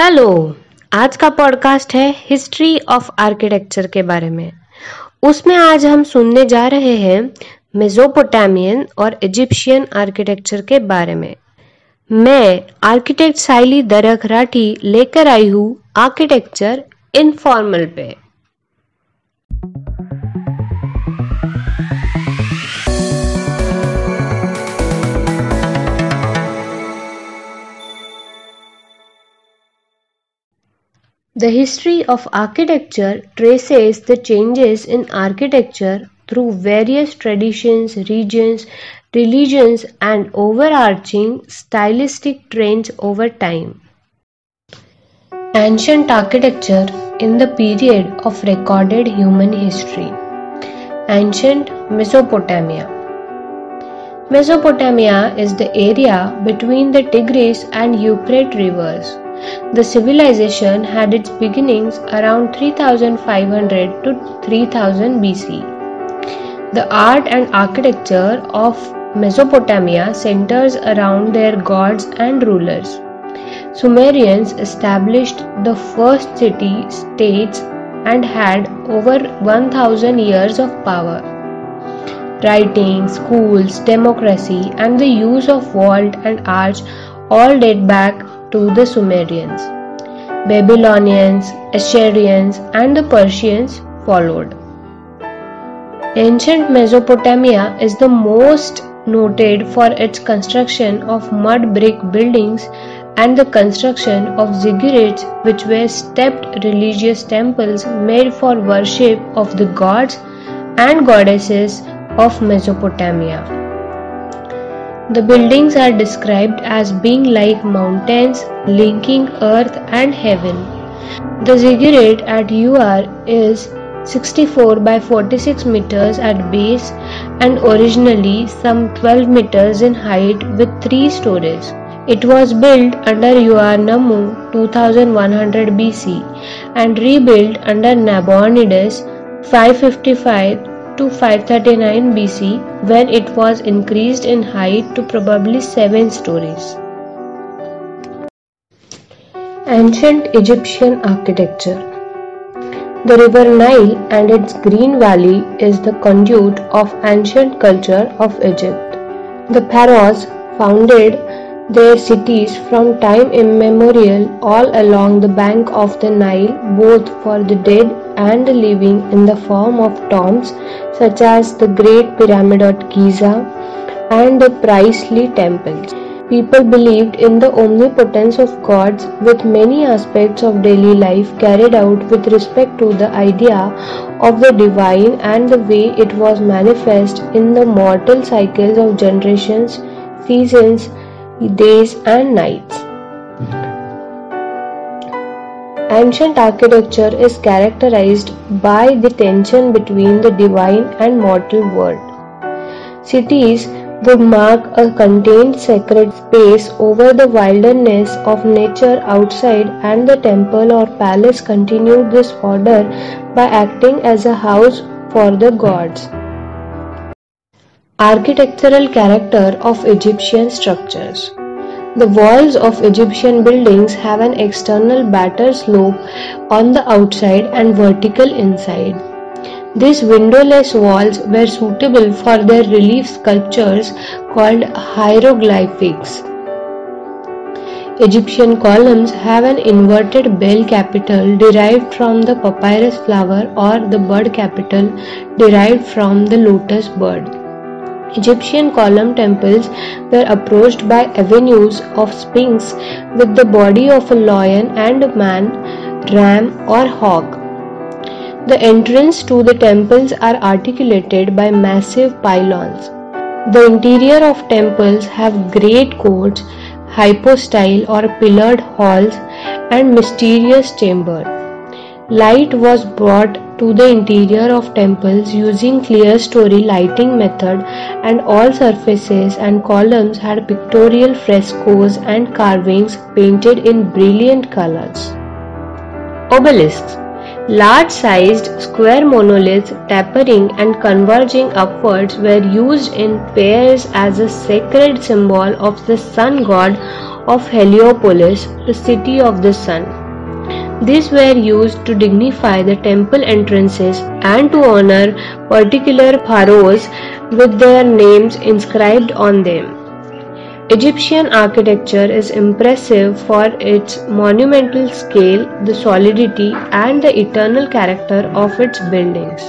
Hello, आज का podcast है हिस्ट्री ऑफ़ आर्किटेक्चर के बारे में। उसमें आज हम सुनने जा रहे हैं मेजोपोटामियन और इजिप्शियन आर्किटेक्चर के बारे में। मैं आर्किटेक्ट साइली दरख राठी लेकर आई हूँ आर्किटेक्चर इनफॉर्मल पे। The history of architecture traces the changes in architecture through various traditions, regions, religions, and overarching stylistic trends over time. Ancient architecture in the period of recorded human history. Ancient Mesopotamia. Mesopotamia is the area between the Tigris and Euphrates rivers the civilization had its beginnings around 3500 to 3000 BC. The art and architecture of Mesopotamia centers around their gods and rulers. Sumerians established the first city states and had over 1000 years of power. Writing, schools, democracy, and the use of vault and arch all date back to the Sumerians. Babylonians, Assyrians, and the Persians followed. Ancient Mesopotamia is the most noted for its construction of mud brick buildings and the construction of ziggurats, which were stepped religious temples made for worship of the gods and goddesses of Mesopotamia. The buildings are described as being like mountains linking earth and heaven. The ziggurat at Ur is 64 by 46 meters at base and originally some 12 meters in height with 3 stories. It was built under Ur-Nammu 2100 BC and rebuilt under Nabonidus 555 to 539 BC when it was increased in height to probably 7 stories. Ancient Egyptian architecture The river Nile and its green valley is the conduit of ancient culture of Egypt. The pharaohs founded their cities from time immemorial all along the bank of the Nile both for the dead and living in the form of tombs such as the Great Pyramid at Giza and the priestly temples. People believed in the omnipotence of gods with many aspects of daily life carried out with respect to the idea of the divine and the way it was manifest in the mortal cycles of generations, seasons, days and nights. Ancient architecture is characterized by the tension between the divine and mortal world. Cities would mark a contained sacred space over the wilderness of nature outside and the temple or palace continued this order by acting as a house for the gods. Architectural character of Egyptian structures the walls of Egyptian buildings have an external batter slope on the outside and vertical inside. These windowless walls were suitable for their relief sculptures called hieroglyphics. Egyptian columns have an inverted bell capital derived from the papyrus flower or the bud capital derived from the lotus bud. Egyptian column temples were approached by avenues of sphinx with the body of a lion and a man, ram or hawk. The entrance to the temples are articulated by massive pylons. The interior of temples have great courts, hypostyle or pillared halls and mysterious chambers. Light was brought to the interior of temples using clerestory lighting method and all surfaces and columns had pictorial frescoes and carvings painted in brilliant colors. Obelisks Large-sized square monoliths tapering and converging upwards were used in pairs as a sacred symbol of the sun god of Heliopolis, the city of the sun. These were used to dignify the temple entrances and to honor particular pharaohs with their names inscribed on them. Egyptian architecture is impressive for its monumental scale, the solidity, and the eternal character of its buildings.